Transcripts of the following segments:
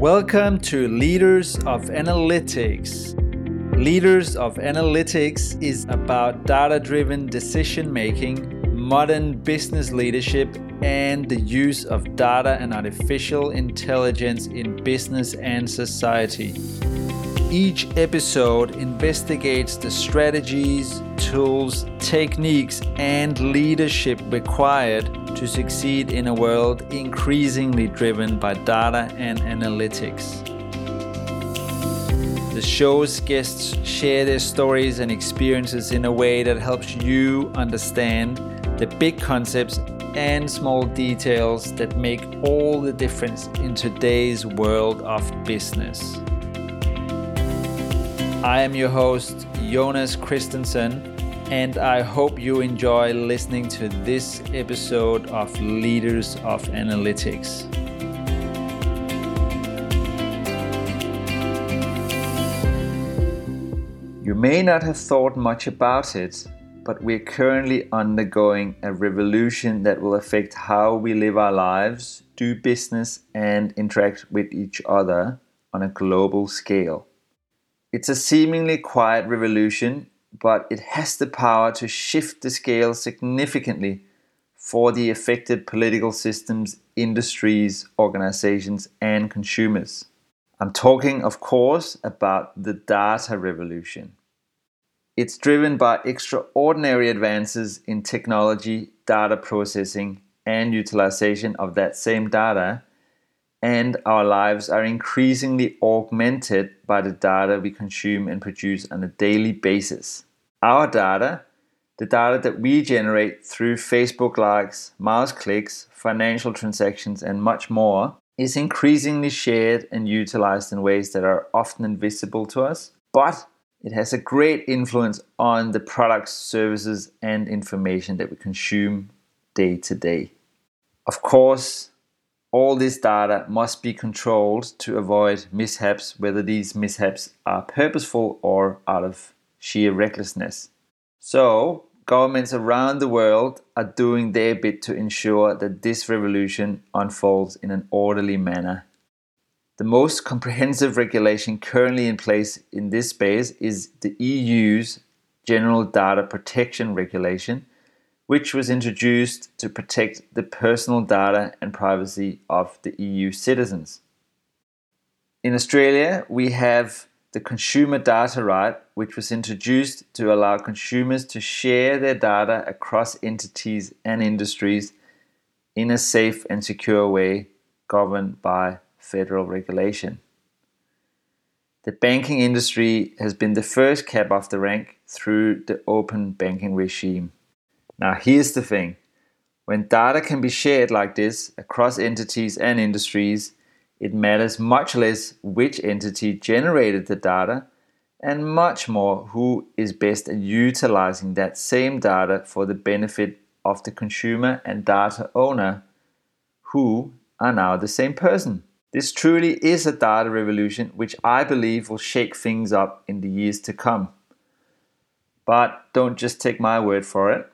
Welcome to Leaders of Analytics. Leaders of Analytics is about data driven decision making, modern business leadership, and the use of data and artificial intelligence in business and society. Each episode investigates the strategies, tools, techniques, and leadership required to succeed in a world increasingly driven by data and analytics. The show's guests share their stories and experiences in a way that helps you understand the big concepts and small details that make all the difference in today's world of business. I am your host, Jonas Christensen, and I hope you enjoy listening to this episode of Leaders of Analytics. You may not have thought much about it, but we're currently undergoing a revolution that will affect how we live our lives, do business, and interact with each other on a global scale. It's a seemingly quiet revolution, but it has the power to shift the scale significantly for the affected political systems, industries, organizations, and consumers. I'm talking, of course, about the data revolution. It's driven by extraordinary advances in technology, data processing, and utilization of that same data and our lives are increasingly augmented by the data we consume and produce on a daily basis. Our data, the data that we generate through Facebook likes, mouse clicks, financial transactions, and much more, is increasingly shared and utilized in ways that are often invisible to us, but it has a great influence on the products, services, and information that we consume day to day. Of course, all this data must be controlled to avoid mishaps, whether these mishaps are purposeful or out of sheer recklessness. So, governments around the world are doing their bit to ensure that this revolution unfolds in an orderly manner. The most comprehensive regulation currently in place in this space is the EU's General Data Protection Regulation, which was introduced to protect the personal data and privacy of the EU citizens. In Australia, we have the Consumer Data Right, which was introduced to allow consumers to share their data across entities and industries in a safe and secure way governed by federal regulation. The banking industry has been the first cab off the rank through the open banking regime. Now, here's the thing when data can be shared like this across entities and industries, it matters much less which entity generated the data and much more who is best at utilizing that same data for the benefit of the consumer and data owner, who are now the same person. This truly is a data revolution which I believe will shake things up in the years to come. But don't just take my word for it.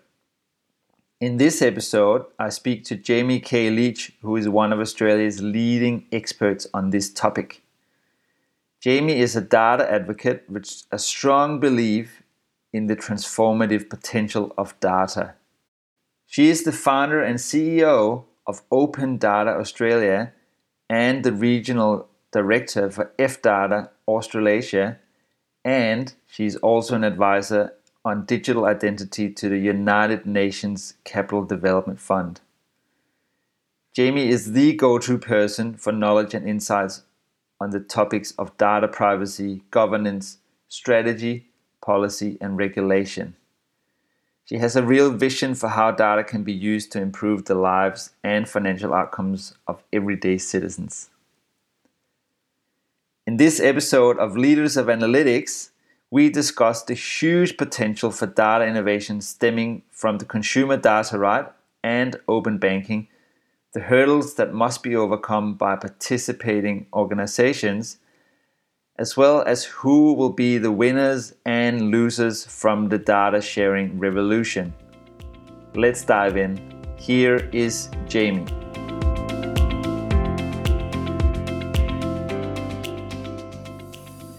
In this episode, I speak to Jamie K. Leach, who is one of Australia's leading experts on this topic. Jamie is a data advocate with a strong belief in the transformative potential of data. She is the founder and CEO of Open Data Australia and the regional director for FData Australasia, and she's also an advisor on digital identity to the United Nations Capital Development Fund. Jamie is the go to person for knowledge and insights on the topics of data privacy, governance, strategy, policy, and regulation. She has a real vision for how data can be used to improve the lives and financial outcomes of everyday citizens. In this episode of Leaders of Analytics, we discussed the huge potential for data innovation stemming from the consumer data right and open banking, the hurdles that must be overcome by participating organizations, as well as who will be the winners and losers from the data sharing revolution. Let's dive in. Here is Jamie.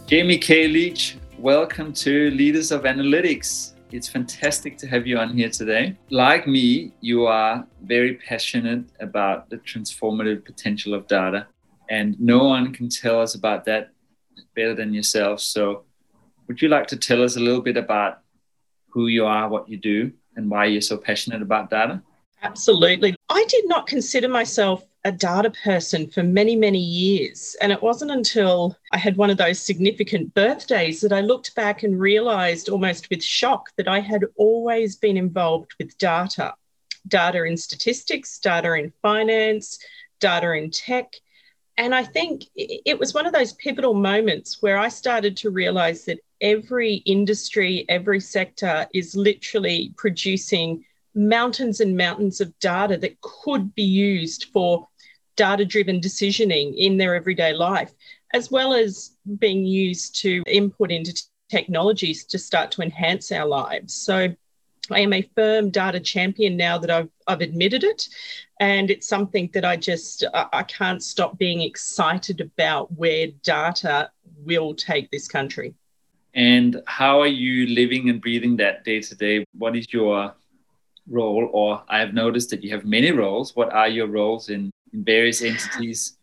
Jamie K. Leach, welcome to Leaders of Analytics. It's fantastic to have you on here today. Like me, you are very passionate about the transformative potential of data, and no one can tell us about that better than yourself. So, would you like to tell us a little bit about who you are, what you do, and why you're so passionate about data? Absolutely. I did not consider myself a data person for many, many years. And it wasn't until I had one of those significant birthdays that I looked back and realized almost with shock that I had always been involved with data data in statistics, data in finance, data in tech. And I think it was one of those pivotal moments where I started to realize that every industry, every sector is literally producing mountains and mountains of data that could be used for data driven decisioning in their everyday life, as well as being used to input into t- technologies to start to enhance our lives. So I am a firm data champion now that I've, I've admitted it. And it's something that I just, I, I can't stop being excited about where data will take this country. And how are you living and breathing that day to day? What is your role? Or I have noticed that you have many roles. What are your roles in, in various entities?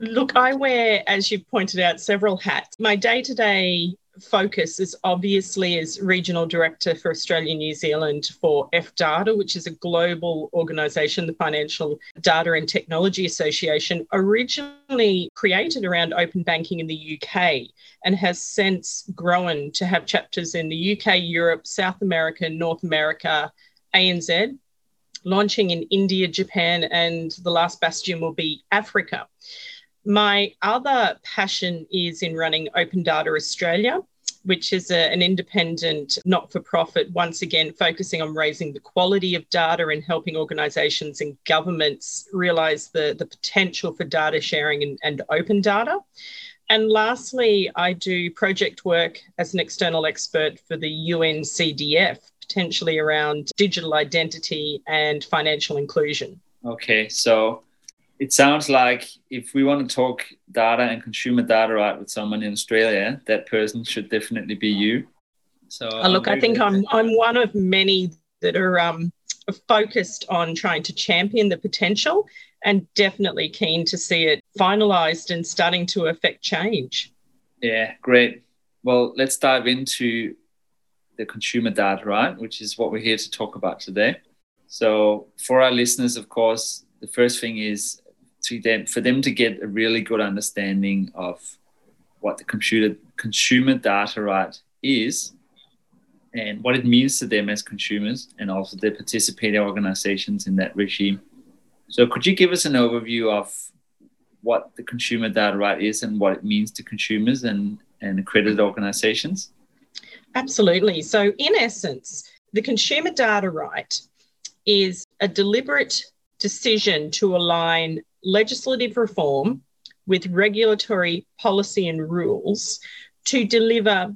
Look, I wear, as you pointed out, several hats. My day to day focus is obviously as regional director for Australia New Zealand for FData, which is a global organisation, the Financial Data and Technology Association, originally created around open banking in the UK and has since grown to have chapters in the UK, Europe, South America, North America, ANZ, launching in India, Japan, and the last bastion will be Africa. My other passion is in running Open Data Australia, which is a, an independent not for profit, once again focusing on raising the quality of data and helping organisations and governments realise the, the potential for data sharing and, and open data. And lastly, I do project work as an external expert for the UNCDF, potentially around digital identity and financial inclusion. Okay, so it sounds like if we want to talk data and consumer data right with someone in Australia, that person should definitely be you. So oh, look, I think I'm I'm one of many that are um, focused on trying to champion the potential and definitely keen to see it finalized and starting to affect change. Yeah, great. Well, let's dive into the consumer data, right? Which is what we're here to talk about today. So, for our listeners, of course, the first thing is to them for them to get a really good understanding of what the computer consumer data right is and what it means to them as consumers and also the participating organizations in that regime. So, could you give us an overview of what the consumer data right is and what it means to consumers and, and accredited organizations? Absolutely. So, in essence, the consumer data right is a deliberate decision to align legislative reform with regulatory policy and rules to deliver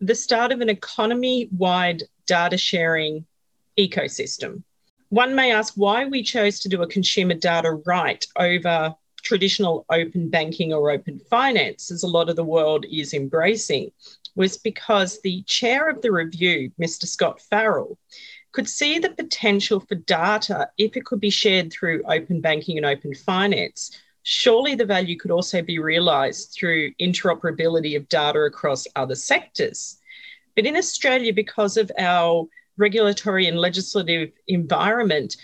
the start of an economy wide data sharing ecosystem. One may ask why we chose to do a consumer data right over traditional open banking or open finance, as a lot of the world is embracing was because the chair of the review, Mr. Scott Farrell, could see the potential for data if it could be shared through open banking and open finance. Surely the value could also be realised through interoperability of data across other sectors. But in Australia, because of our regulatory and legislative environment,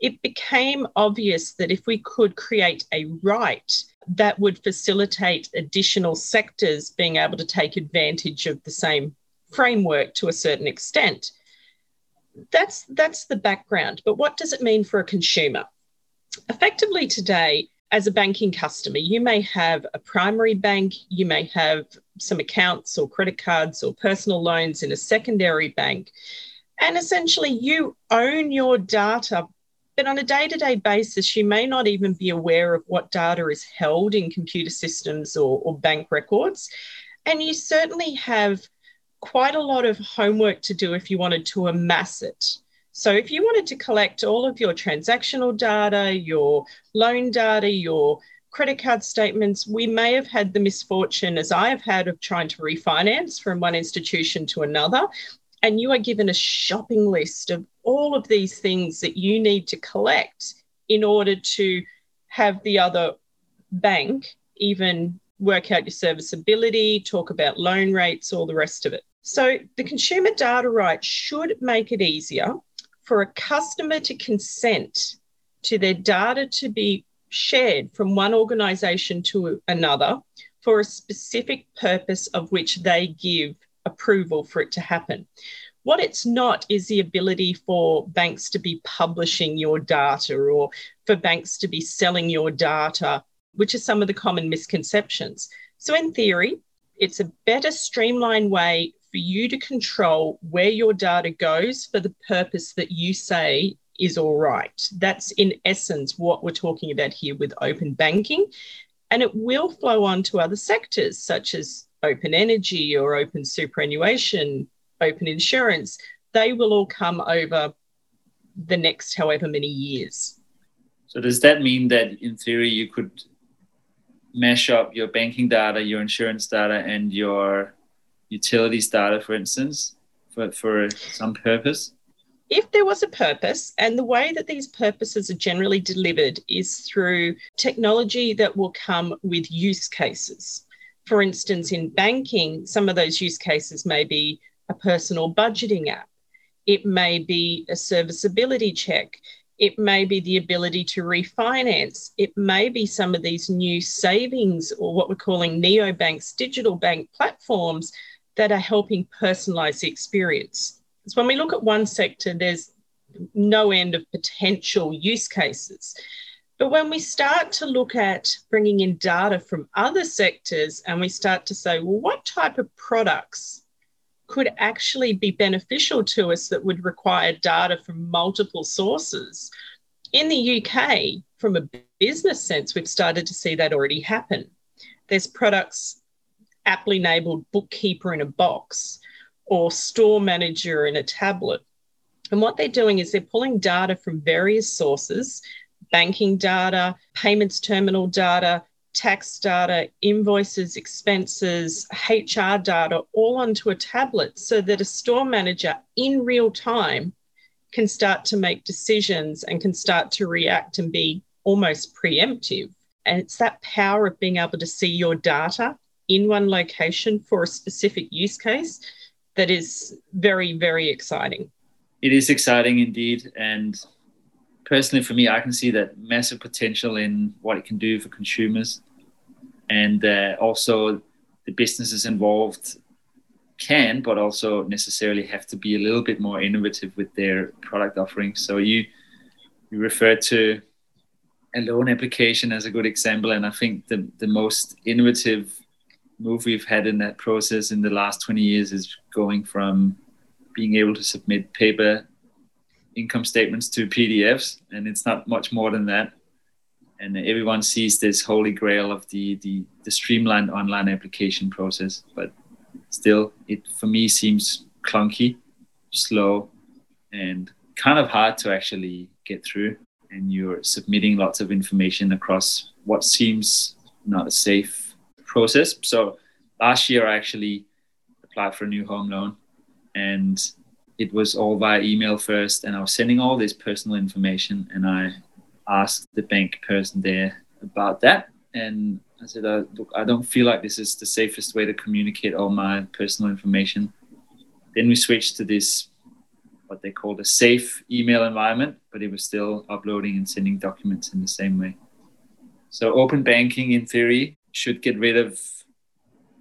it became obvious that if we could create a right that would facilitate additional sectors being able to take advantage of the same framework to a certain extent. That's, that's the background. But what does it mean for a consumer? Effectively, today, as a banking customer, you may have a primary bank, you may have some accounts or credit cards or personal loans in a secondary bank. And essentially, you own your data but on a day to day basis, you may not even be aware of what data is held in computer systems or, or bank records. And you certainly have quite a lot of homework to do if you wanted to amass it. So, if you wanted to collect all of your transactional data, your loan data, your credit card statements, we may have had the misfortune, as I have had, of trying to refinance from one institution to another. And you are given a shopping list of all of these things that you need to collect in order to have the other bank even work out your serviceability, talk about loan rates, all the rest of it. So, the consumer data right should make it easier for a customer to consent to their data to be shared from one organization to another for a specific purpose of which they give approval for it to happen. What it's not is the ability for banks to be publishing your data or for banks to be selling your data, which are some of the common misconceptions. So, in theory, it's a better streamlined way for you to control where your data goes for the purpose that you say is all right. That's in essence what we're talking about here with open banking. And it will flow on to other sectors such as open energy or open superannuation, open insurance. They will all come over the next however many years. So, does that mean that in theory you could mesh up your banking data, your insurance data, and your utilities data, for instance, for, for some purpose? if there was a purpose, and the way that these purposes are generally delivered is through technology that will come with use cases. For instance, in banking, some of those use cases may be a personal budgeting app, it may be a serviceability check, it may be the ability to refinance, it may be some of these new savings or what we're calling neobanks, digital bank platforms that are helping personalize the experience. So when we look at one sector, there's no end of potential use cases. But when we start to look at bringing in data from other sectors and we start to say, well, what type of products could actually be beneficial to us that would require data from multiple sources? In the UK, from a business sense, we've started to see that already happen. There's products aptly labeled bookkeeper in a box or store manager in a tablet. And what they're doing is they're pulling data from various sources banking data, payments terminal data, tax data, invoices, expenses, HR data, all onto a tablet so that a store manager in real time can start to make decisions and can start to react and be almost preemptive. And it's that power of being able to see your data in one location for a specific use case that is very, very exciting. It is exciting indeed. And personally, for me, I can see that massive potential in what it can do for consumers. And uh, also, the businesses involved can, but also necessarily have to be a little bit more innovative with their product offerings. So, you, you referred to a loan application as a good example. And I think the, the most innovative move we've had in that process in the last 20 years is going from being able to submit paper income statements to PDFs, and it's not much more than that. And everyone sees this holy grail of the, the, the streamlined online application process, but still, it for me seems clunky, slow, and kind of hard to actually get through. And you're submitting lots of information across what seems not a safe process. So last year, I actually applied for a new home loan, and it was all via email first. And I was sending all this personal information, and I asked the bank person there about that. And I said, uh, "Look, I don't feel like this is the safest way to communicate all my personal information." Then we switched to this what they called a safe email environment, but it was still uploading and sending documents in the same way. So open banking, in theory, should get rid of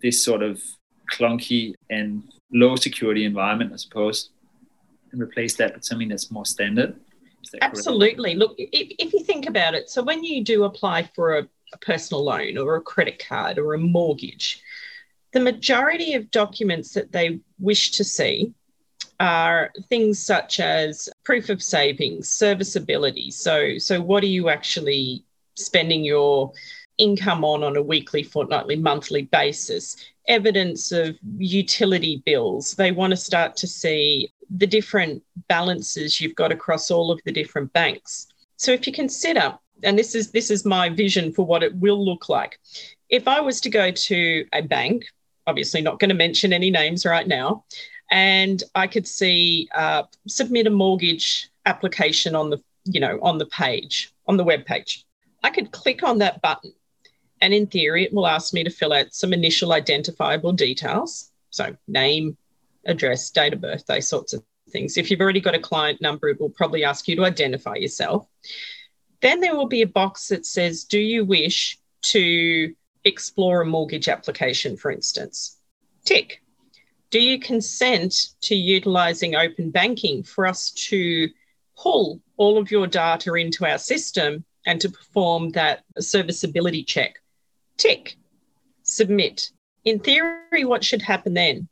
this sort of clunky and low security environment, I suppose, and replace that with something that's more standard. That Absolutely. Correct? Look, if, if you think about it, so when you do apply for a, a personal loan or a credit card or a mortgage, the majority of documents that they wish to see are things such as proof of savings, serviceability. So, so what are you actually spending your income on on a weekly, fortnightly, monthly basis, evidence of utility bills. They want to start to see the different balances you've got across all of the different banks. So if you consider and this is this is my vision for what it will look like. If I was to go to a bank, obviously not going to mention any names right now, and I could see uh, submit a mortgage application on the you know on the page on the web page. I could click on that button, and in theory, it will ask me to fill out some initial identifiable details, so name, address, date of birth, those sorts of things. If you've already got a client number, it will probably ask you to identify yourself. Then there will be a box that says, Do you wish to explore a mortgage application, for instance? Tick. Do you consent to utilizing open banking for us to pull all of your data into our system and to perform that serviceability check? Tick. Submit. In theory, what should happen then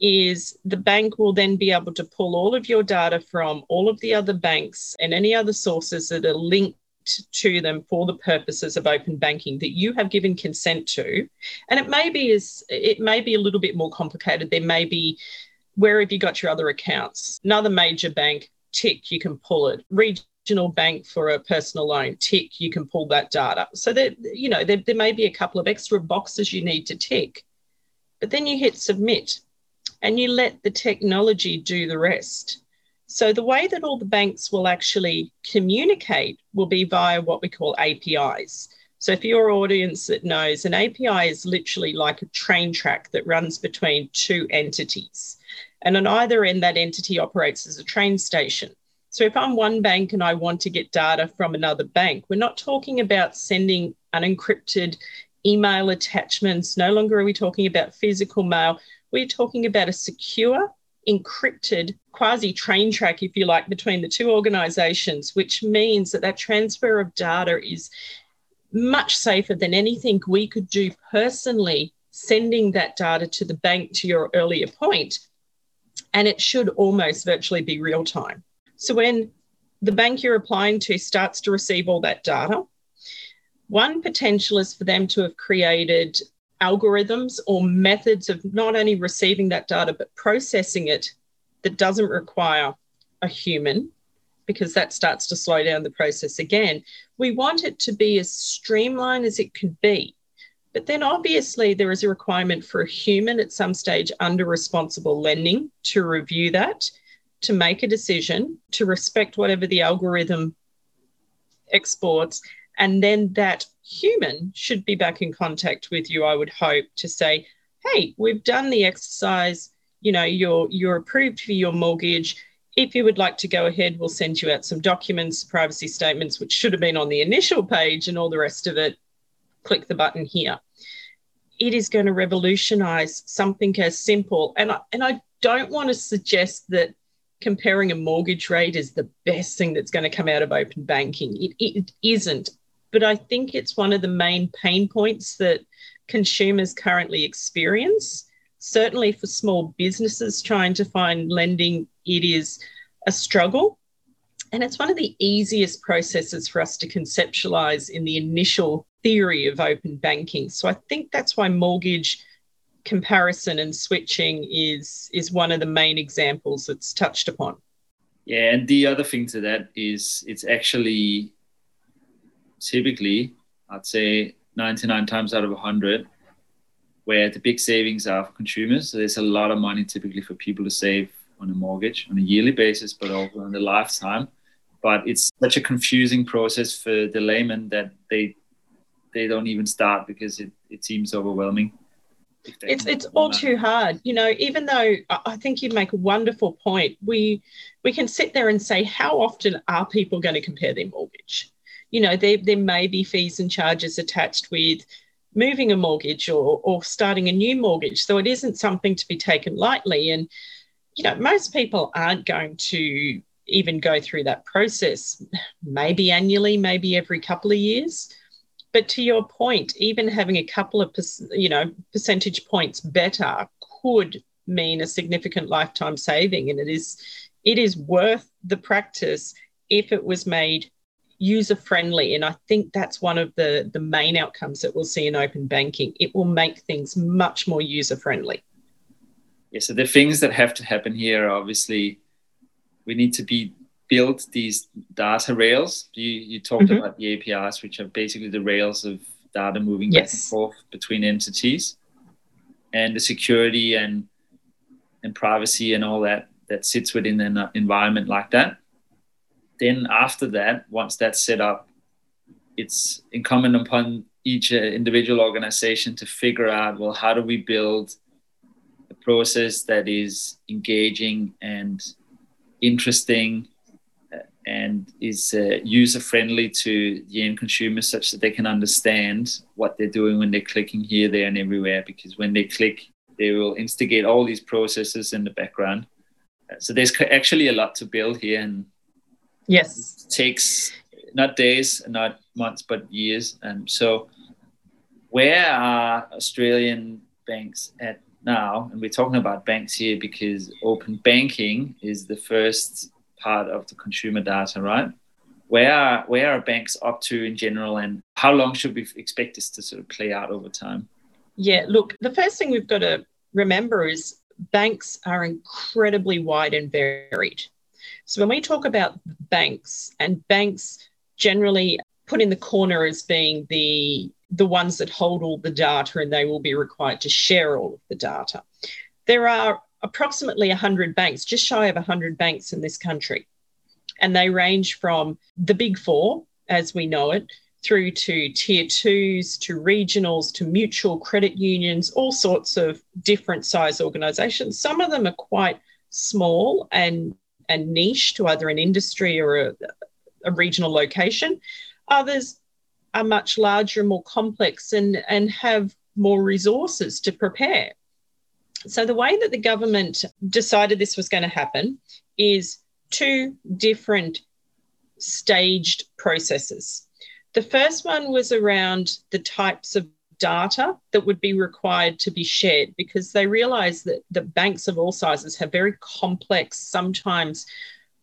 is the bank will then be able to pull all of your data from all of the other banks and any other sources that are linked to them for the purposes of open banking that you have given consent to and it may be is it may be a little bit more complicated there may be where have you got your other accounts another major bank tick you can pull it regional bank for a personal loan tick you can pull that data so that you know there, there may be a couple of extra boxes you need to tick but then you hit submit and you let the technology do the rest so, the way that all the banks will actually communicate will be via what we call APIs. So, for your audience that knows, an API is literally like a train track that runs between two entities. And on either end, that entity operates as a train station. So, if I'm one bank and I want to get data from another bank, we're not talking about sending unencrypted email attachments. No longer are we talking about physical mail. We're talking about a secure encrypted quasi train track, if you like, between the two organizations, which means that that transfer of data is much safer than anything we could do personally, sending that data to the bank to your earlier point. And it should almost virtually be real time. So when the bank you're applying to starts to receive all that data, one potential is for them to have created algorithms or methods of not only receiving that data but processing it that doesn't require a human because that starts to slow down the process again. We want it to be as streamlined as it could be. But then obviously there is a requirement for a human at some stage under responsible lending to review that, to make a decision, to respect whatever the algorithm exports, and then that human should be back in contact with you, I would hope, to say, hey, we've done the exercise, you know, you're you're approved for your mortgage. If you would like to go ahead, we'll send you out some documents, privacy statements, which should have been on the initial page and all the rest of it. Click the button here. It is going to revolutionize something as simple. And I, and I don't want to suggest that comparing a mortgage rate is the best thing that's going to come out of open banking. It, it isn't but I think it's one of the main pain points that consumers currently experience. Certainly for small businesses trying to find lending, it is a struggle. And it's one of the easiest processes for us to conceptualize in the initial theory of open banking. So I think that's why mortgage comparison and switching is is one of the main examples that's touched upon. Yeah, and the other thing to that is it's actually typically, I'd say 99 times out of 100, where the big savings are for consumers. So there's a lot of money typically for people to save on a mortgage on a yearly basis, but also on the lifetime. But it's such a confusing process for the layman that they they don't even start because it, it seems overwhelming. It's it's all too hard, you know. Even though I think you make a wonderful point, we we can sit there and say, how often are people going to compare their mortgage? you know, there, there may be fees and charges attached with moving a mortgage or, or starting a new mortgage. So it isn't something to be taken lightly. And, you know, most people aren't going to even go through that process, maybe annually, maybe every couple of years. But to your point, even having a couple of, you know, percentage points better could mean a significant lifetime saving. And it is, it is worth the practice if it was made user friendly. And I think that's one of the, the main outcomes that we'll see in open banking. It will make things much more user friendly. Yeah, so the things that have to happen here are obviously we need to be build these data rails. You, you talked mm-hmm. about the APIs, which are basically the rails of data moving yes. back and forth between entities, and the security and and privacy and all that that sits within an environment like that. Then after that, once that's set up, it's incumbent upon each uh, individual organization to figure out well how do we build a process that is engaging and interesting and is uh, user friendly to the end consumer such that they can understand what they're doing when they're clicking here there and everywhere because when they click they will instigate all these processes in the background. Uh, so there's actually a lot to build here and yes. takes not days not months but years. And so where are Australian banks at now? And we're talking about banks here because open banking is the first part of the consumer data, right? Where are, where are banks up to in general, and how long should we expect this to sort of play out over time? Yeah, look, the first thing we've got to remember is banks are incredibly wide and varied. So when we talk about banks, and banks generally put in the corner as being the the ones that hold all the data and they will be required to share all of the data. There are approximately 100 banks, just shy of 100 banks in this country. And they range from the big four, as we know it, through to tier twos, to regionals, to mutual credit unions, all sorts of different size organizations. Some of them are quite small and, and niche to either an industry or a, a regional location. Others are much larger, and more complex, and, and have more resources to prepare. So, the way that the government decided this was going to happen is two different staged processes. The first one was around the types of data that would be required to be shared because they realized that the banks of all sizes have very complex, sometimes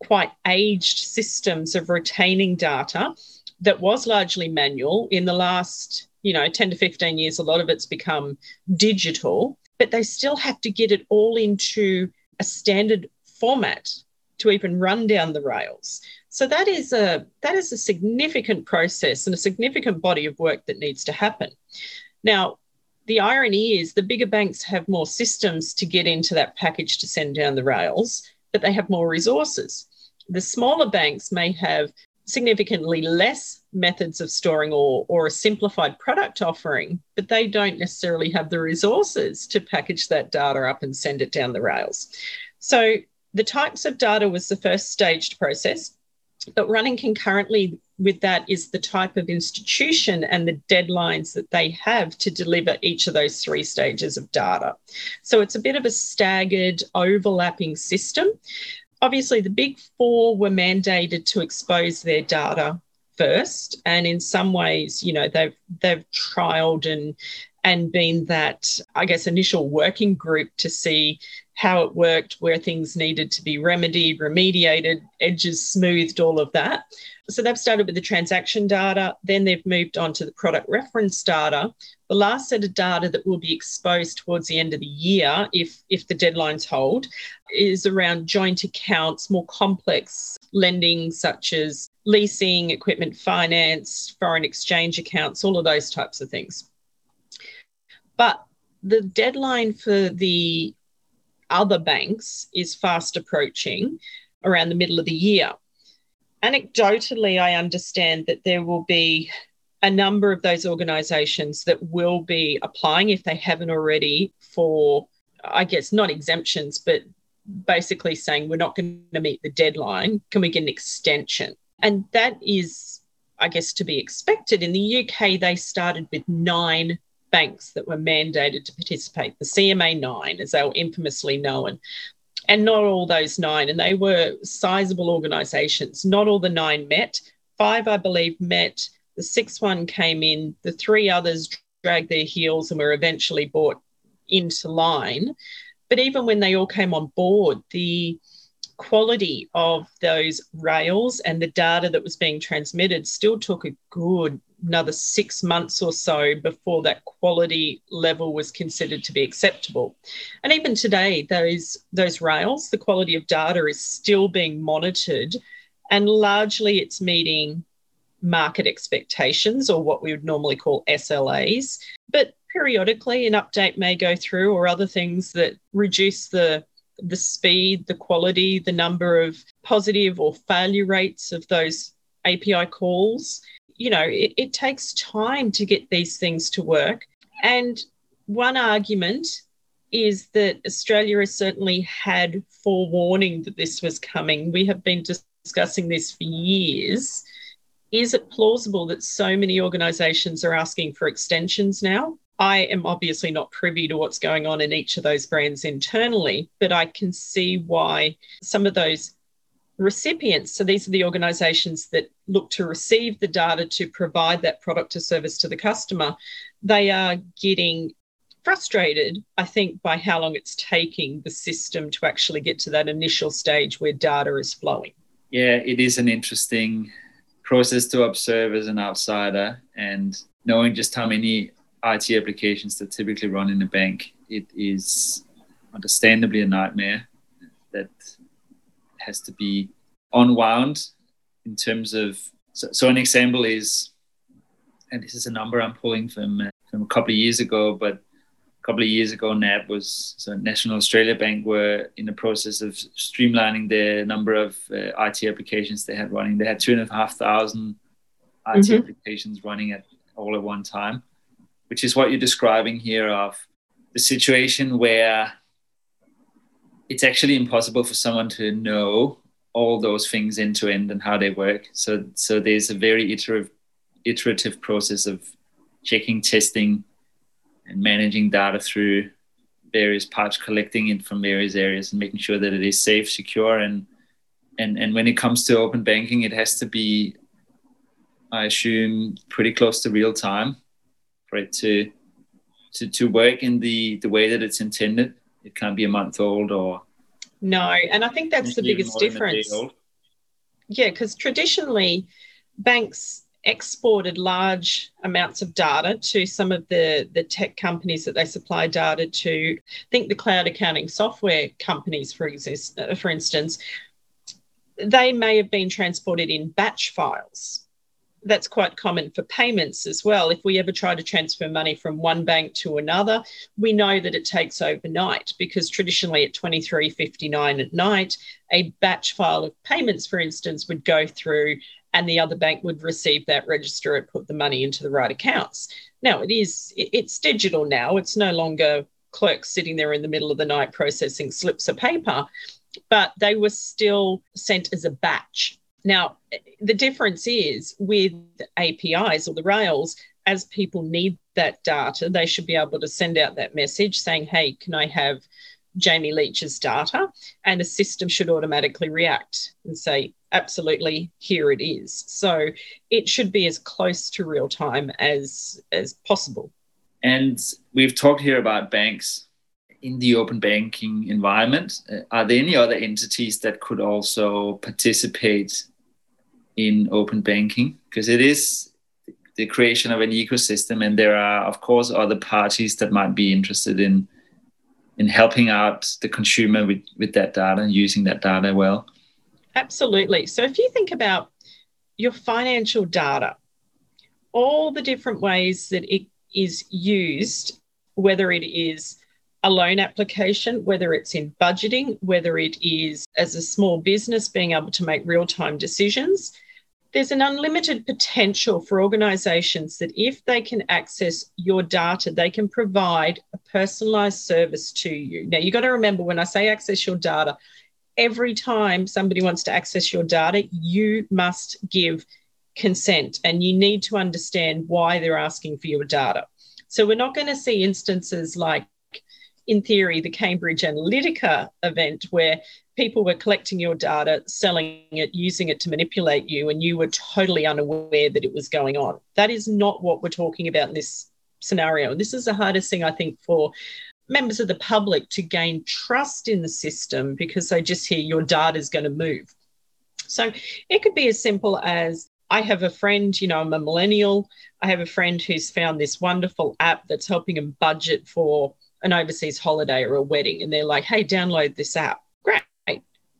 quite aged systems of retaining data that was largely manual in the last you know 10 to 15 years a lot of it's become digital but they still have to get it all into a standard format to even run down the rails. So that is a that is a significant process and a significant body of work that needs to happen. Now the irony is the bigger banks have more systems to get into that package to send down the rails but they have more resources. The smaller banks may have significantly less methods of storing or, or a simplified product offering, but they don't necessarily have the resources to package that data up and send it down the rails. So the types of data was the first staged process, but running concurrently with that is the type of institution and the deadlines that they have to deliver each of those three stages of data. So it's a bit of a staggered, overlapping system obviously the big four were mandated to expose their data first. And in some ways you know they've they've trialed and and been that i guess initial working group to see how it worked where things needed to be remedied remediated edges smoothed all of that so they've started with the transaction data, then they've moved on to the product reference data. The last set of data that will be exposed towards the end of the year, if, if the deadlines hold, is around joint accounts, more complex lending, such as leasing, equipment finance, foreign exchange accounts, all of those types of things. But the deadline for the other banks is fast approaching around the middle of the year anecdotally, I understand that there will be a number of those organisations that will be applying, if they haven't already, for, I guess, not exemptions, but basically saying we're not going to meet the deadline. Can we get an extension? And that is, I guess, to be expected. In the UK, they started with nine banks that were mandated to participate, the CMA 9, as they were infamously known and not all those nine, and they were sizable organisations. Not all the nine met. Five, I believe, met. The sixth one came in. The three others dragged their heels and were eventually brought into line. But even when they all came on board, the quality of those rails and the data that was being transmitted still took a good another six months or so before that quality level was considered to be acceptable. And even today, those, those rails, the quality of data is still being monitored And largely it's meeting market expectations or what we would normally call SLAs. But periodically an update may go through or other things that reduce the the speed, the quality, the number of positive or failure rates of those API calls. You know, it, it takes time to get these things to work. And one argument is that Australia has certainly had forewarning that this was coming. We have been discussing this for years. Is it plausible that so many organisations are asking for extensions now? I am obviously not privy to what's going on in each of those brands internally, but I can see why some of those recipients, so these are the organisations that look to receive the data to provide that product or service to the customer, they are getting frustrated, I think, by how long it's taking the system to actually get to that initial stage where data is flowing. Yeah, it is an interesting process to observe as an outsider and knowing just how many IT applications that typically run in a bank, it is understandably a nightmare that has to be unwound in terms of so, so an example is and this is a number I'm pulling from uh, from a couple of years ago, but a couple of years ago, NAB was so National Australia Bank were in the process of streamlining the number of uh, IT applications they had running. They had two and a half thousand IT mm-hmm. applications running at all at one time, which is what you're describing here of the situation where it's actually impossible for someone to know all those things end to end and how they work. So so there's a very iterative iterative process of checking, testing, and managing data through various parts, collecting it from various areas and making sure that it is safe, secure, and and and when it comes to open banking, it has to be, I assume, pretty close to real time for it to to to work in the the way that it's intended. It can't be a month old or no, and I think that's the biggest difference. Yeah, because traditionally banks exported large amounts of data to some of the, the tech companies that they supply data to. think the cloud accounting software companies, for, exist, for instance, they may have been transported in batch files. That's quite common for payments as well. If we ever try to transfer money from one bank to another, we know that it takes overnight because traditionally at 23:59 at night, a batch file of payments, for instance, would go through and the other bank would receive that, register it, put the money into the right accounts. Now it is it's digital now. It's no longer clerks sitting there in the middle of the night processing slips of paper, but they were still sent as a batch. Now the difference is with APIs or the Rails, as people need that data, they should be able to send out that message saying, "Hey, can I have?" Jamie Leach's data, and a system should automatically react and say, absolutely, here it is. So it should be as close to real time as, as possible. And we've talked here about banks in the open banking environment. Uh, are there any other entities that could also participate in open banking? Because it is the creation of an ecosystem, and there are, of course, other parties that might be interested in in helping out the consumer with, with that data and using that data well. Absolutely. So if you think about your financial data, all the different ways that it is used, whether it is a loan application, whether it's in budgeting, whether it is as a small business being able to make real time decisions, there's an unlimited potential for organizations that if they can access your data, they can provide a personalized service to you. Now, you've got to remember when I say access your data, every time somebody wants to access your data, you must give consent and you need to understand why they're asking for your data. So, we're not going to see instances like in theory, the Cambridge Analytica event where people were collecting your data, selling it, using it to manipulate you, and you were totally unaware that it was going on. That is not what we're talking about in this scenario. This is the hardest thing, I think, for members of the public to gain trust in the system because they just hear your data is going to move. So it could be as simple as I have a friend, you know, I'm a millennial. I have a friend who's found this wonderful app that's helping him budget for an overseas holiday or a wedding. And they're like, hey, download this app. Great.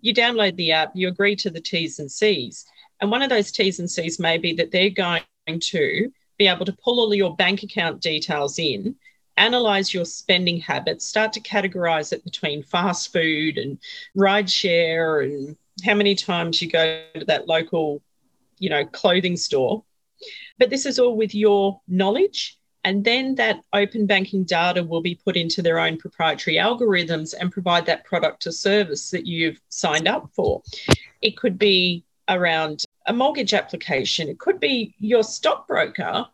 You download the app, you agree to the T's and C's. And one of those T's and C's may be that they're going to be able to pull all your bank account details in, analyze your spending habits, start to categorize it between fast food and ride share and how many times you go to that local, you know, clothing store. But this is all with your knowledge. And then that open banking data will be put into their own proprietary algorithms and provide that product or service that you've signed up for. It could be around a mortgage application, it could be your stockbroker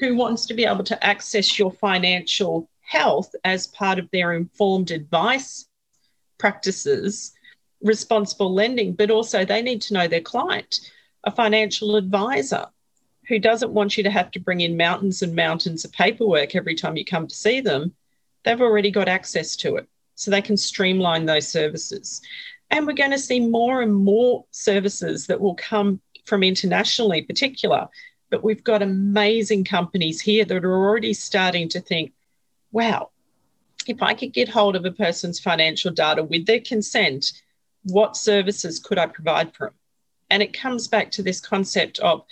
who wants to be able to access your financial health as part of their informed advice practices, responsible lending, but also they need to know their client. A financial advisor who doesn't want you to have to bring in mountains and mountains of paperwork every time you come to see them, they've already got access to it. So they can streamline those services. And we're going to see more and more services that will come from internationally, particular. But we've got amazing companies here that are already starting to think, wow, if I could get hold of a person's financial data with their consent, what services could I provide for them? And it comes back to this concept of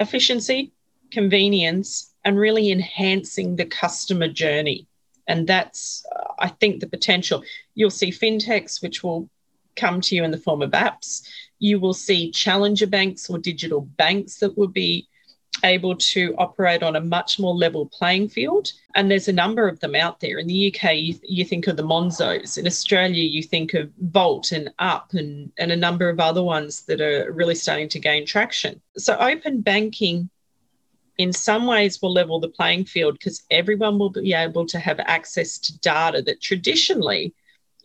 efficiency, convenience, and really enhancing the customer journey. And that's, uh, I think, the potential. You'll see fintechs, which will come to you in the form of apps. You will see challenger banks or digital banks that will be able to operate on a much more level playing field. And there's a number of them out there. In the UK, you, you, think of the Monzos. In Australia, you think of Volt and Up and, and a number of other ones that are really starting to gain traction. So, open banking in some ways will level the playing field because everyone will be able to have access to data that traditionally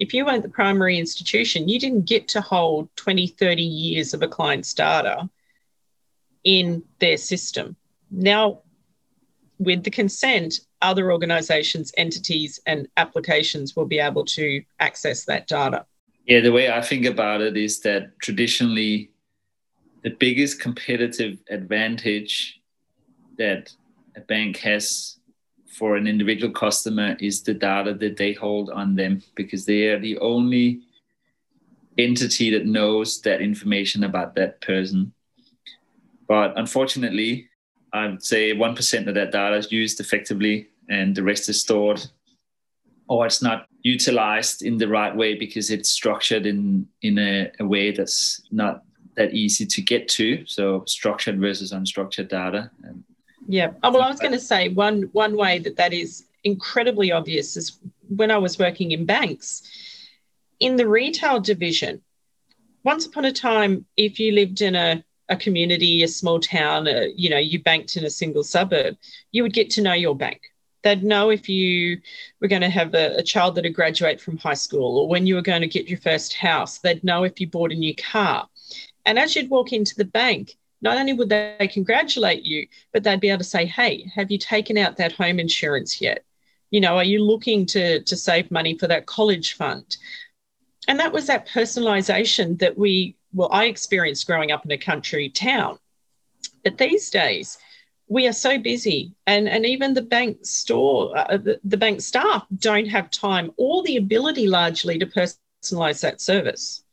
if you weren't the primary institution, you didn't get to hold 20, 30 years of a client's data in their system. Now, with the consent, other organizations, entities, and applications will be able to access that data. Yeah, the way I think about it is that traditionally, the biggest competitive advantage that a bank has for an individual customer is the data that they hold on them because they are the only entity that knows that information about that person. But unfortunately, I would say 1% of that data is used effectively and the rest is stored or it's not utilized in the right way because it's structured in, in a, a way that's not that easy to get to. So structured versus unstructured data. And yeah. Oh, well, I was going to say one one way that that is incredibly obvious is when I was working in banks in the retail division. Once upon a time, if you lived in a a community, a small town, uh, you know, you banked in a single suburb, you would get to know your bank. They'd know if you were going to have a, a, child that had graduate from high school or when you were going to get your first house. They'd know if you bought a new car. And as you'd walk into the bank, not only would they congratulate you, but they'd be able to say, hey, have you taken out that home insurance yet? You know, are you looking to, to save money for that college fund? And that was that personalization that we well, I experienced growing up in a country town. But these days, we are so busy, and, and even the bank store, uh, the, the bank staff don't have time or the ability largely to personalize that service.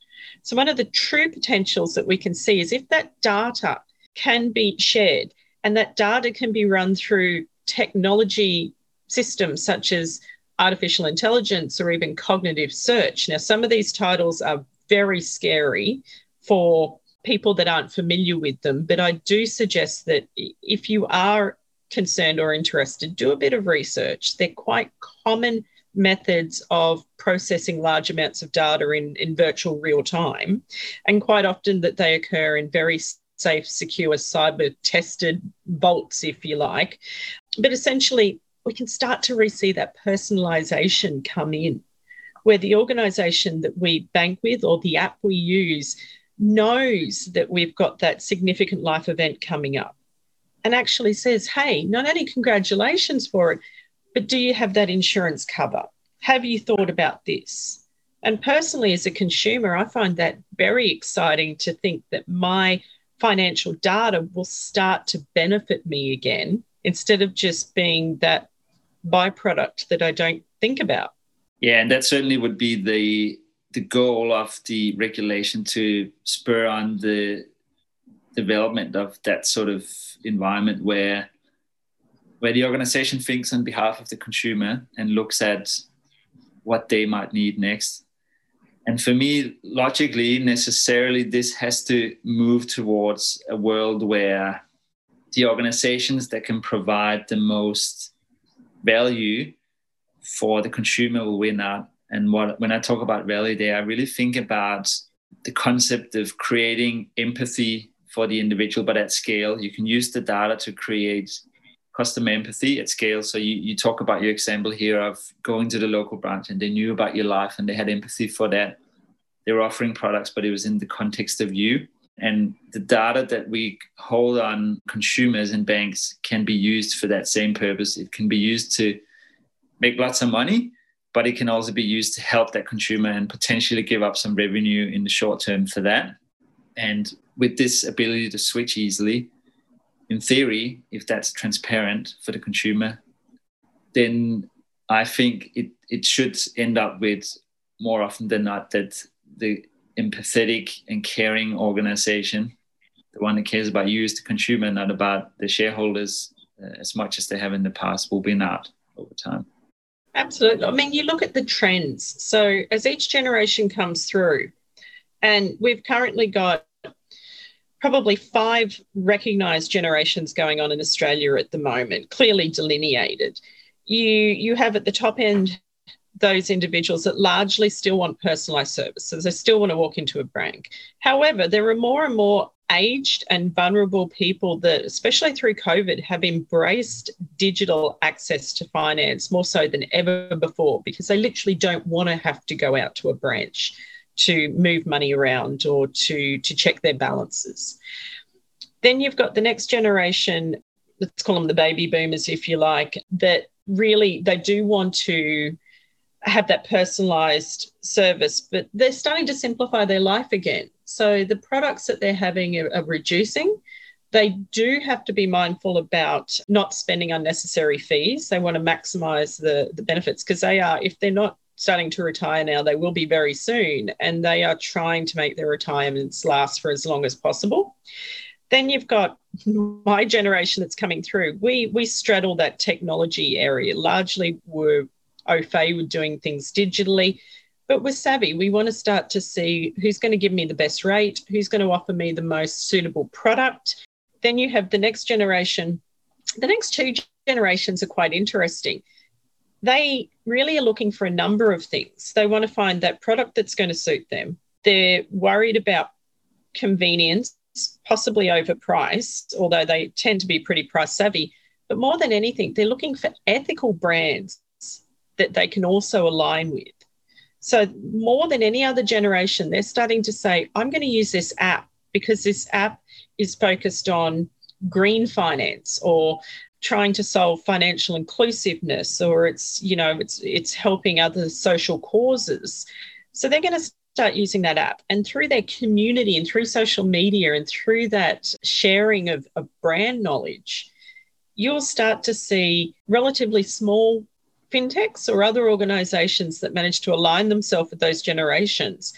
So, one of the true potentials that we can see is if that data can be shared and that data can be run through technology systems such as artificial intelligence or even cognitive search. Now, some of these titles are very scary for people that aren't familiar with them. But I do suggest that if you are concerned or interested, do a bit of research. They're quite common methods of processing large amounts of data in, in virtual real time, and quite often that they occur in very safe, secure, cyber tested vaults, if you like. But essentially, we can start to re see that personalization come in, where the organization that we bank with or the app we use knows that we've got that significant life event coming up and actually says, hey, not only congratulations for it, but do you have that insurance cover? Have you thought about this? And personally, as a consumer, I find that very exciting to think that my financial data will start to benefit me again instead of just being that byproduct that I don't think about. Yeah, and that certainly would be the the goal of the regulation to spur on the development of that sort of environment where where the organization thinks on behalf of the consumer and looks at what they might need next. And for me, logically, necessarily, this has to move towards a world where the organizations that can provide the most value for the consumer will win out. And what, when I talk about value Day, I really think about the concept of creating empathy for the individual, but at scale. You can use the data to create customer empathy at scale. So you, you talk about your example here of going to the local branch and they knew about your life and they had empathy for that. They were offering products, but it was in the context of you. And the data that we hold on consumers and banks can be used for that same purpose. It can be used to make lots of money, but it can also be used to help that consumer and potentially give up some revenue in the short term for that. And with this ability to switch easily, in theory, if that's transparent for the consumer, then I think it, it should end up with more often than not that the empathetic and caring organization, the one that cares about you as the consumer, not about the shareholders uh, as much as they have in the past, will win out over time. Absolutely. I mean, you look at the trends. So as each generation comes through, and we've currently got probably five recognized generations going on in Australia at the moment, clearly delineated. You you have at the top end those individuals that largely still want personalized services. They still want to walk into a bank. However, there are more and more aged and vulnerable people that, especially through COVID, have embraced digital access to finance more so than ever before because they literally don't want to have to go out to a branch to move money around or to, to check their balances. Then you've got the next generation, let's call them the baby boomers, if you like, that really they do want to have that personalized service, but they're starting to simplify their life again. So the products that they're having are, are reducing. They do have to be mindful about not spending unnecessary fees. They want to maximize the, the benefits because they are, if they're not starting to retire now, they will be very soon, and they are trying to make their retirements last for as long as possible. Then you've got my generation that's coming through. We we straddle that technology area. Largely, we're au fait with doing things digitally. But we're savvy. We want to start to see who's going to give me the best rate, who's going to offer me the most suitable product. Then you have the next generation. The next two generations are quite interesting. They really are looking for a number of things. They want to find that product that's going to suit them. They're worried about convenience, possibly overpriced, although they tend to be pretty price savvy. But more than anything, they're looking for ethical brands that they can also align with. So, more than any other generation, they're starting to say, I'm going to use this app because this app is focused on green finance or trying to solve financial inclusiveness or it's you know it's it's helping other social causes so they're going to start using that app and through their community and through social media and through that sharing of, of brand knowledge you'll start to see relatively small fintechs or other organizations that manage to align themselves with those generations.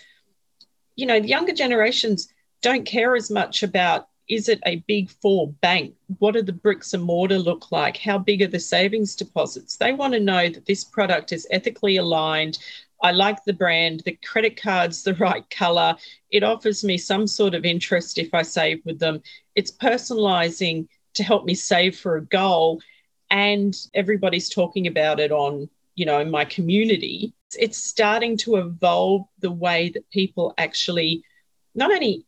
You know, the younger generations don't care as much about is it a big four bank? What do the bricks and mortar look like? How big are the savings deposits? They want to know that this product is ethically aligned. I like the brand, the credit card's the right color. It offers me some sort of interest if I save with them. It's personalizing to help me save for a goal and everybody's talking about it on you know my community it's starting to evolve the way that people actually not only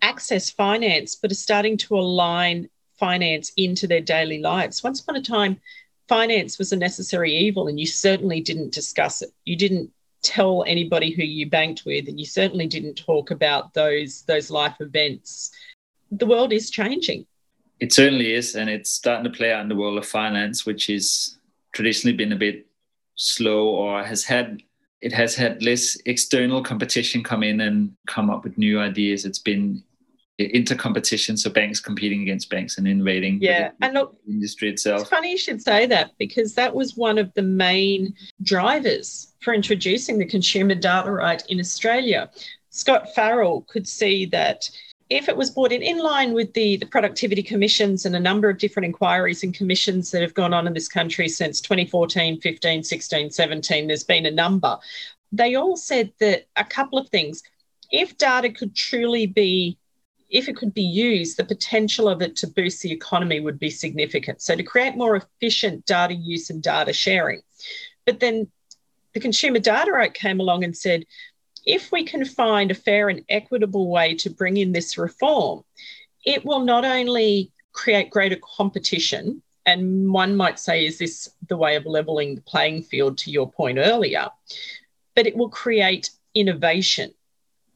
access finance but are starting to align finance into their daily lives. Once upon a time finance was a necessary evil and you certainly didn't discuss it. You didn't tell anybody who you banked with and you certainly didn't talk about those those life events. The world is changing it certainly is, and it's starting to play out in the world of finance, which is traditionally been a bit slow or has had it has had less external competition come in and come up with new ideas. It's been intercompetition, so banks competing against banks and innovating. Yeah, and look, industry itself. It's funny you should say that because that was one of the main drivers for introducing the consumer data right in Australia. Scott Farrell could see that if it was brought in in line with the, the productivity commissions and a number of different inquiries and commissions that have gone on in this country since 2014, 15, 16, 17, there's been a number. They all said that a couple of things. If data could truly be if it could be used, the potential of it to boost the economy would be significant. So, to create more efficient data use and data sharing. But then the Consumer Data Act came along and said, if we can find a fair and equitable way to bring in this reform, it will not only create greater competition, and one might say, is this the way of leveling the playing field to your point earlier? But it will create innovation.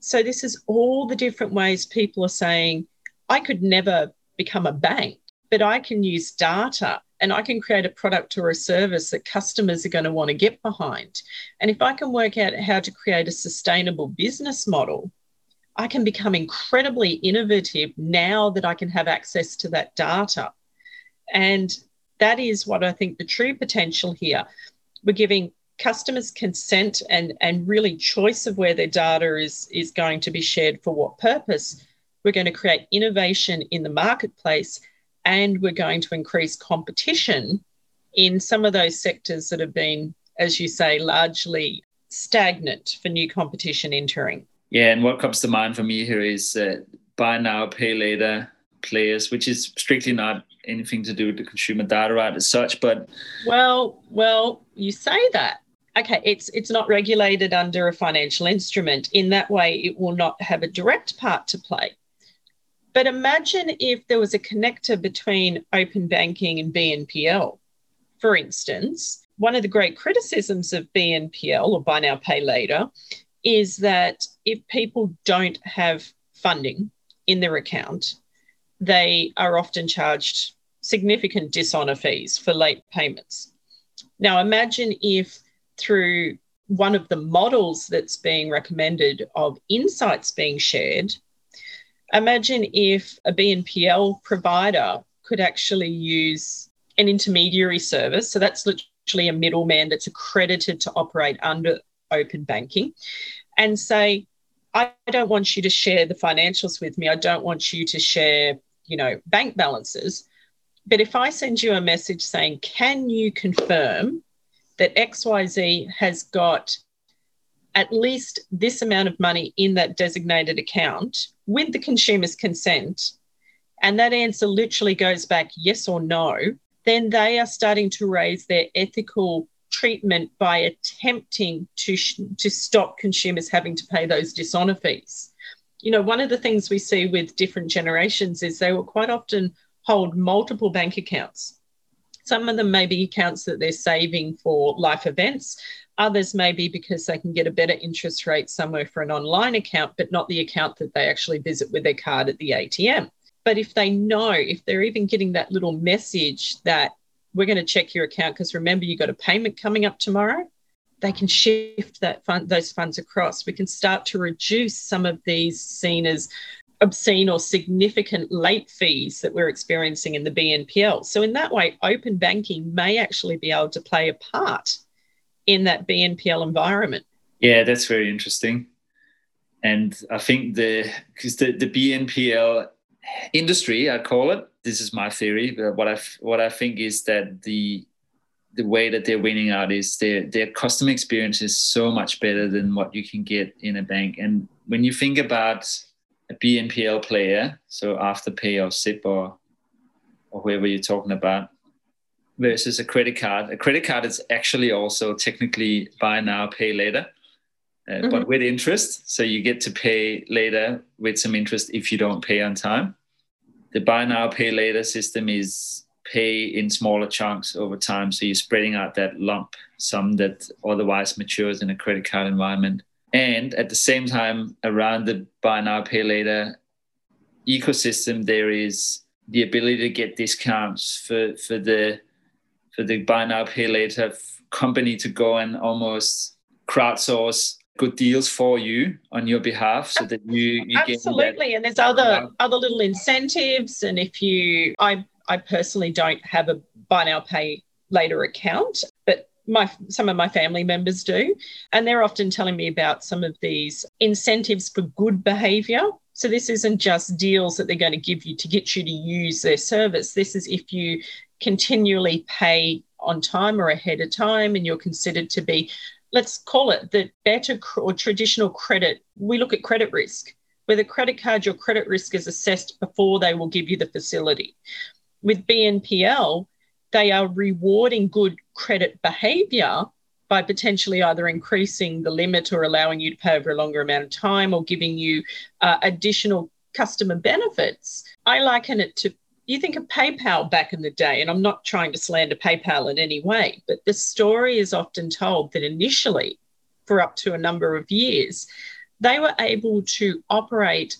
So, this is all the different ways people are saying, I could never become a bank, but I can use data and I can create a product or a service that customers are going to want to get behind. And if I can work out how to create a sustainable business model, I can become incredibly innovative now that I can have access to that data. And that is what I think the true potential here. We're giving customers consent and, and really choice of where their data is, is going to be shared for what purpose. We're going to create innovation in the marketplace and we're going to increase competition in some of those sectors that have been, as you say, largely stagnant for new competition entering. Yeah, and what comes to mind for me here is uh, buy now, pay later players, which is strictly not anything to do with the consumer data right as such. But well, well, you say that. Okay, it's it's not regulated under a financial instrument. In that way, it will not have a direct part to play. But imagine if there was a connector between open banking and BNPL. For instance, one of the great criticisms of BNPL or buy now, pay later is that if people don't have funding in their account, they are often charged significant dishonor fees for late payments. Now, imagine if through one of the models that's being recommended of insights being shared, Imagine if a BNPL provider could actually use an intermediary service. So that's literally a middleman that's accredited to operate under open banking and say, I don't want you to share the financials with me. I don't want you to share, you know, bank balances. But if I send you a message saying, can you confirm that XYZ has got at least this amount of money in that designated account with the consumer's consent, and that answer literally goes back yes or no, then they are starting to raise their ethical treatment by attempting to, sh- to stop consumers having to pay those dishonor fees. You know, one of the things we see with different generations is they will quite often hold multiple bank accounts. Some of them may be accounts that they're saving for life events. Others may be because they can get a better interest rate somewhere for an online account, but not the account that they actually visit with their card at the ATM. But if they know, if they're even getting that little message that we're going to check your account because remember you got a payment coming up tomorrow, they can shift that fund, those funds across. We can start to reduce some of these seen as obscene or significant late fees that we're experiencing in the BNPL. So in that way, open banking may actually be able to play a part in that BNPL environment. Yeah, that's very interesting. And I think the because the, the BNPL industry, I call it, this is my theory. But what I what I think is that the the way that they're winning out is their their customer experience is so much better than what you can get in a bank. And when you think about a BNPL player, so Afterpay or Zip or or whoever you're talking about, versus a credit card. A credit card is actually also technically buy now, pay later, uh, mm-hmm. but with interest. So you get to pay later with some interest if you don't pay on time. The buy now, pay later system is pay in smaller chunks over time. So you're spreading out that lump sum that otherwise matures in a credit card environment. And at the same time, around the buy now, pay later ecosystem, there is the ability to get discounts for, for the for the buy now pay later company to go and almost crowdsource good deals for you on your behalf so that you, you absolutely and there's other other little incentives and if you i i personally don't have a buy now pay later account but my some of my family members do and they're often telling me about some of these incentives for good behavior. So this isn't just deals that they're going to give you to get you to use their service. This is if you continually pay on time or ahead of time and you're considered to be let's call it the better or traditional credit. We look at credit risk. With a credit card, your credit risk is assessed before they will give you the facility. With BNPL, they are rewarding good credit behavior by potentially either increasing the limit or allowing you to pay over a longer amount of time or giving you uh, additional customer benefits. I liken it to you think of PayPal back in the day, and I'm not trying to slander PayPal in any way, but the story is often told that initially, for up to a number of years, they were able to operate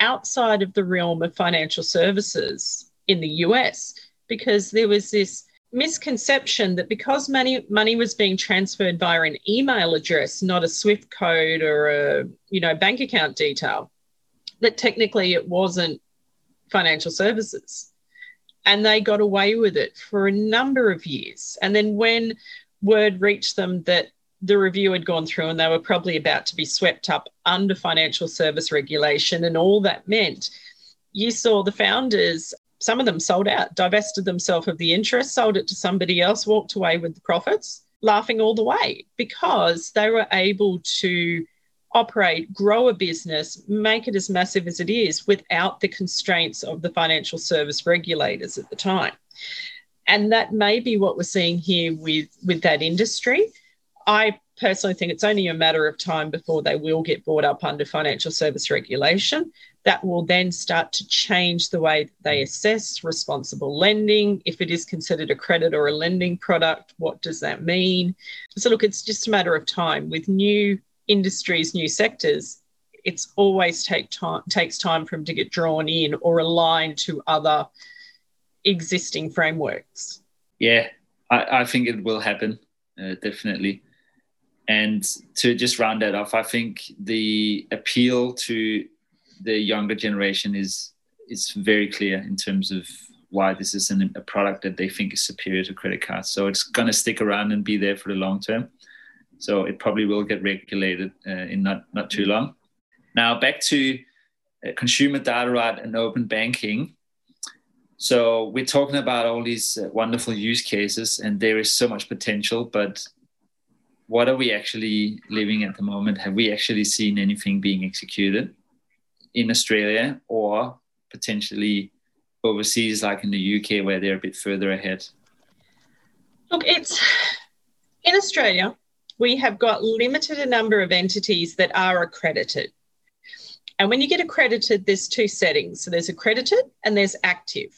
outside of the realm of financial services in the US because there was this misconception that because money money was being transferred via an email address, not a SWIFT code or a you know bank account detail, that technically it wasn't financial services. And they got away with it for a number of years. And then when word reached them that the review had gone through and they were probably about to be swept up under financial service regulation and all that meant, you saw the founders, some of them sold out, divested themselves of the interest, sold it to somebody else, walked away with the profits, laughing all the way because they were able to operate, grow a business, make it as massive as it is without the constraints of the financial service regulators at the time. And that may be what we're seeing here with, with that industry. I personally think it's only a matter of time before they will get brought up under financial service regulation. That will then start to change the way they assess responsible lending. If it is considered a credit or a lending product, what does that mean? So, look, it's just a matter of time with new industries, new sectors, it's always take time takes time for them to get drawn in or aligned to other existing frameworks. Yeah, I, I think it will happen uh, definitely. And to just round that off, I think the appeal to the younger generation is is very clear in terms of why this is an, a product that they think is superior to credit cards. So it's going to stick around and be there for the long term. So it probably will get regulated uh, in not, not too long. Now back to uh, consumer data right and open banking. So we're talking about all these uh, wonderful use cases, and there is so much potential. But what are we actually living at the moment? Have we actually seen anything being executed in Australia or potentially overseas, like in the UK, where they're a bit further ahead? Look, it's in Australia we have got limited a number of entities that are accredited. And when you get accredited, there's two settings. So there's accredited and there's active.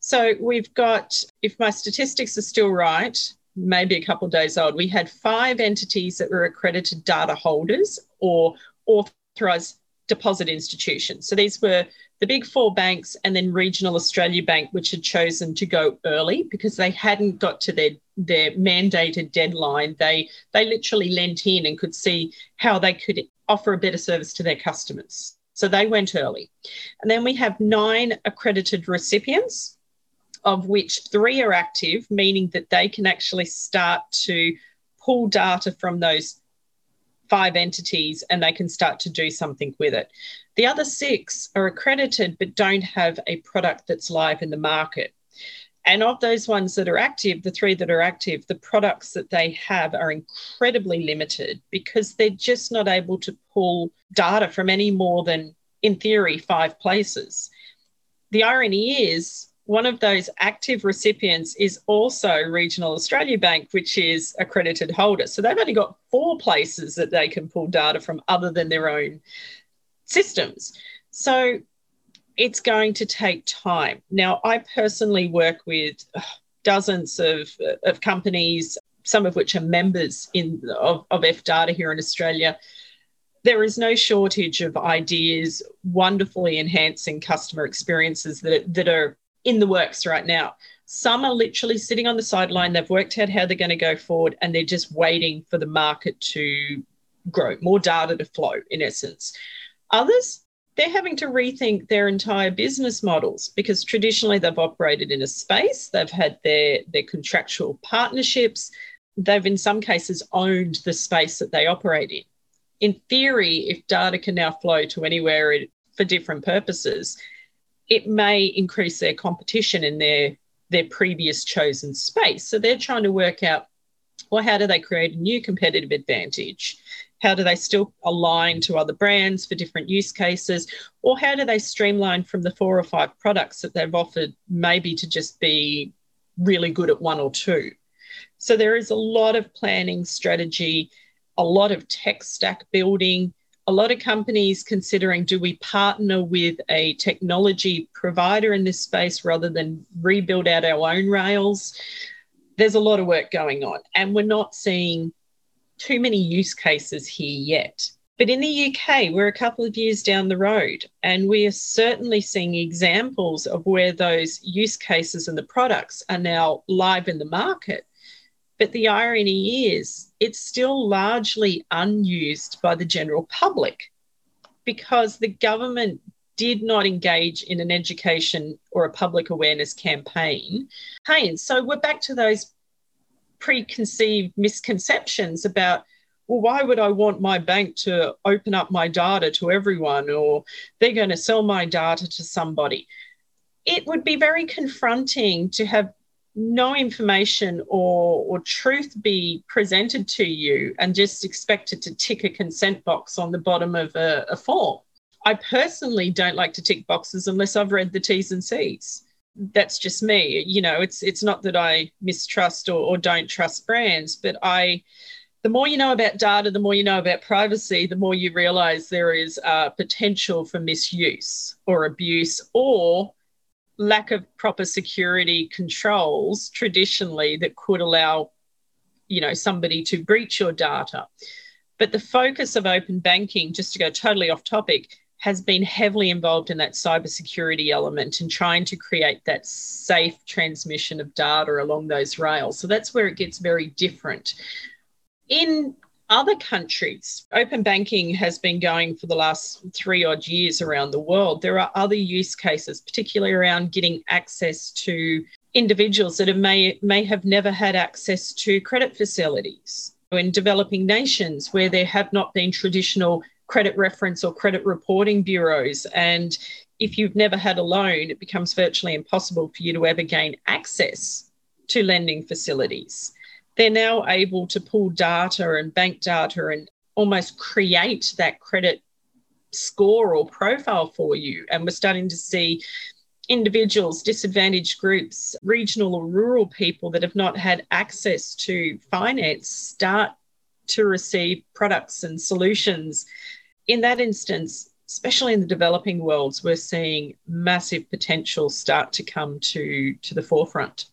So we've got, if my statistics are still right, maybe a couple days old, we had five entities that were accredited data holders or authorized deposit institutions. So these were the big four banks and then Regional Australia Bank, which had chosen to go early because they hadn't got to their their mandated deadline. They they literally lent in and could see how they could offer a better service to their customers. So they went early. And then we have nine accredited recipients, of which three are active, meaning that they can actually start to pull data from those five entities and they can start to do something with it. The other six are accredited but don't have a product that's live in the market. And of those ones that are active, the three that are active, the products that they have are incredibly limited because they're just not able to pull data from any more than, in theory, five places. The irony is one of those active recipients is also Regional Australia Bank, which is accredited holder. So they've only got four places that they can pull data from other than their own systems. So it's going to take time. Now, I personally work with uh, dozens of, uh, of companies, some of which are members in of, of FDATA here in Australia. There is no shortage of ideas, wonderfully enhancing customer experiences that, that are in the works right now. Some are literally sitting on the sideline. They've worked out how they're going to go forward and they're just waiting for the market to grow, more data to flow, in essence. Others, they're having to rethink their entire business models because traditionally they've operated in a space, they've had their, their contractual partnerships, they've in some cases owned the space that they operate in. In theory, if data can now flow to anywhere for different purposes, it may increase their competition in their their previous chosen space. So they're trying to work out well, how do they create a new competitive advantage? How do they still align to other brands for different use cases? Or how do they streamline from the four or five products that they've offered, maybe to just be really good at one or two? So there is a lot of planning strategy, a lot of tech stack building, a lot of companies considering do we partner with a technology provider in this space rather than rebuild out our own rails? There's a lot of work going on, and we're not seeing too many use cases here yet. But in the UK, we're a couple of years down the road, and we are certainly seeing examples of where those use cases and the products are now live in the market. But the irony is, it's still largely unused by the general public because the government did not engage in an education or a public awareness campaign. Hey, and so we're back to those preconceived misconceptions about well, why would I want my bank to open up my data to everyone or they're going to sell my data to somebody? It would be very confronting to have no information or, or truth be presented to you and just expected to tick a consent box on the bottom of a, a form. I personally don't like to tick boxes unless I've read the T's and C's that's just me you know it's it's not that i mistrust or, or don't trust brands but i the more you know about data the more you know about privacy the more you realize there is potential for misuse or abuse or lack of proper security controls traditionally that could allow you know somebody to breach your data but the focus of open banking just to go totally off topic has been heavily involved in that cybersecurity element and trying to create that safe transmission of data along those rails. So that's where it gets very different. In other countries, open banking has been going for the last three odd years around the world. There are other use cases, particularly around getting access to individuals that may, may have never had access to credit facilities. In developing nations where there have not been traditional credit reference or credit reporting bureaus. And if you've never had a loan, it becomes virtually impossible for you to ever gain access to lending facilities. They're now able to pull data and bank data and almost create that credit score or profile for you. And we're starting to see individuals, disadvantaged groups, regional or rural people that have not had access to finance start to receive products and solutions in that instance, especially in the developing worlds, we're seeing massive potential start to come to, to the forefront.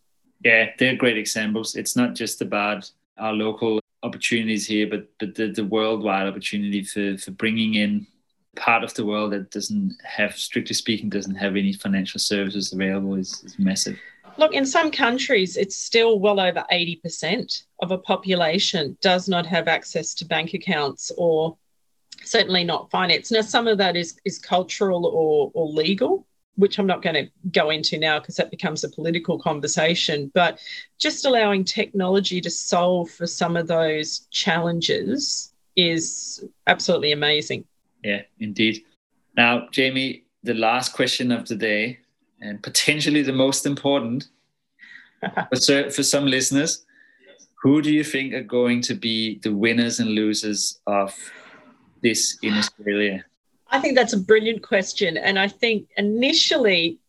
Yeah, they're great examples. It's not just about our local opportunities here, but, but the, the worldwide opportunity for, for bringing in part of the world that doesn't have, strictly speaking, doesn't have any financial services available is, is massive. Look, in some countries, it's still well over 80% of a population does not have access to bank accounts or certainly not finance. Now, some of that is, is cultural or, or legal, which I'm not going to go into now because that becomes a political conversation, but just allowing technology to solve for some of those challenges is absolutely amazing. Yeah, indeed. Now, Jamie, the last question of the day, and potentially the most important for, for some listeners, who do you think are going to be the winners and losers of this in Australia? I think that's a brilliant question. And I think initially,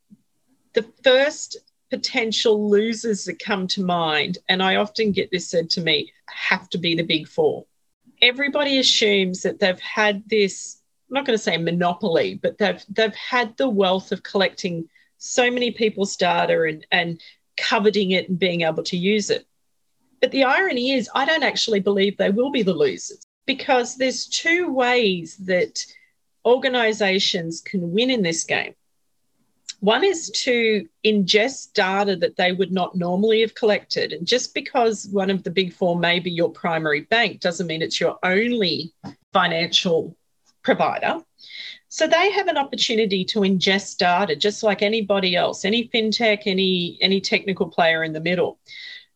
the first potential losers that come to mind, and I often get this said to me, have to be the big four. Everybody assumes that they've had this, I'm not going to say monopoly, but they've they've had the wealth of collecting so many people's data and, and coveting it and being able to use it. But the irony is, I don't actually believe they will be the losers because there's two ways that organizations can win in this game. One is to ingest data that they would not normally have collected. And just because one of the big four may be your primary bank doesn't mean it's your only financial provider. So they have an opportunity to ingest data just like anybody else, any fintech, any, any technical player in the middle.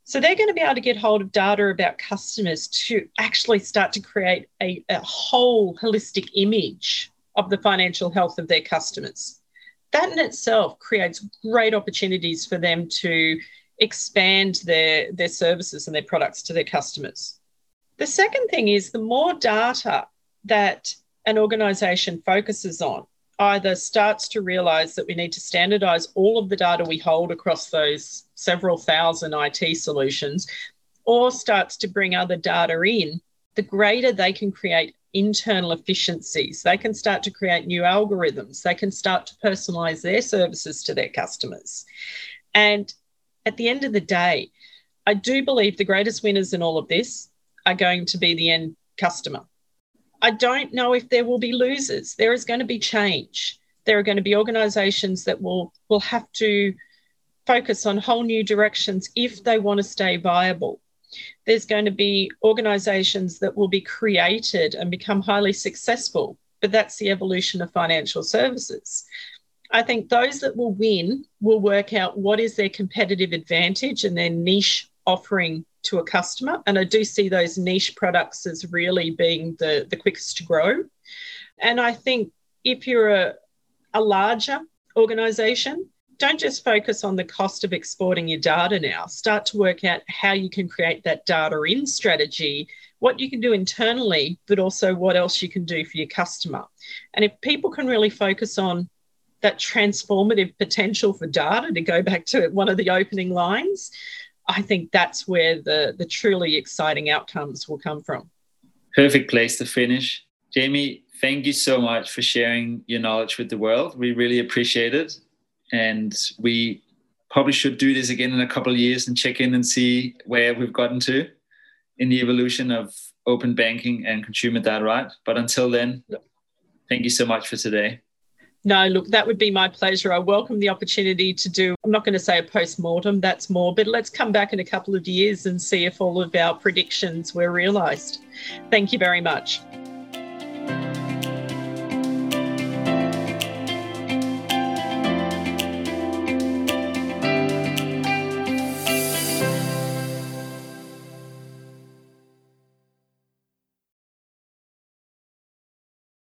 So they're going to be able to get hold of data about customers to actually start to create a, a whole holistic image of the financial health of their customers that in itself creates great opportunities for them to expand their, their services and their products to their customers. The second thing is the more data that an organization focuses on, either starts to realize that we need to standardize all of the data we hold across those several thousand IT solutions, or starts to bring other data in, the greater they can create internal efficiencies. They can start to create new algorithms. They can start to personalize their services to their customers. And at the end of the day, I do believe the greatest winners in all of this are going to be the end customer. I don't know if there will be losers. There is going to be change. There are going to be organizations that will, will have to focus on whole new directions if they want to stay viable. There's going to be organizations that will be created and become highly successful, but that's the evolution of financial services. I think those that will win will work out what is their competitive advantage and their niche offering to a customer. And I do see those niche products as really being the, the quickest to grow. And I think if you're a, a larger organization, don't just focus on the cost of exporting your data now. Start to work out how you can create that data in strategy, what you can do internally, but also what else you can do for your customer. And if people can really focus on that transformative potential for data, to go back to one of the opening lines, I think that's where the, the truly exciting outcomes will come from. Perfect place to finish. Jamie, thank you so much for sharing your knowledge with the world. We really appreciate it and we probably should do this again in a couple of years and check in and see where we've gotten to in the evolution of open banking and consumer data right but until then thank you so much for today no, look, that would be my pleasure. I welcome the opportunity to do, I'm not going to say a post mortem, that's more, but let's come back in a couple of years and see if all of our predictions were realised. Thank you very much.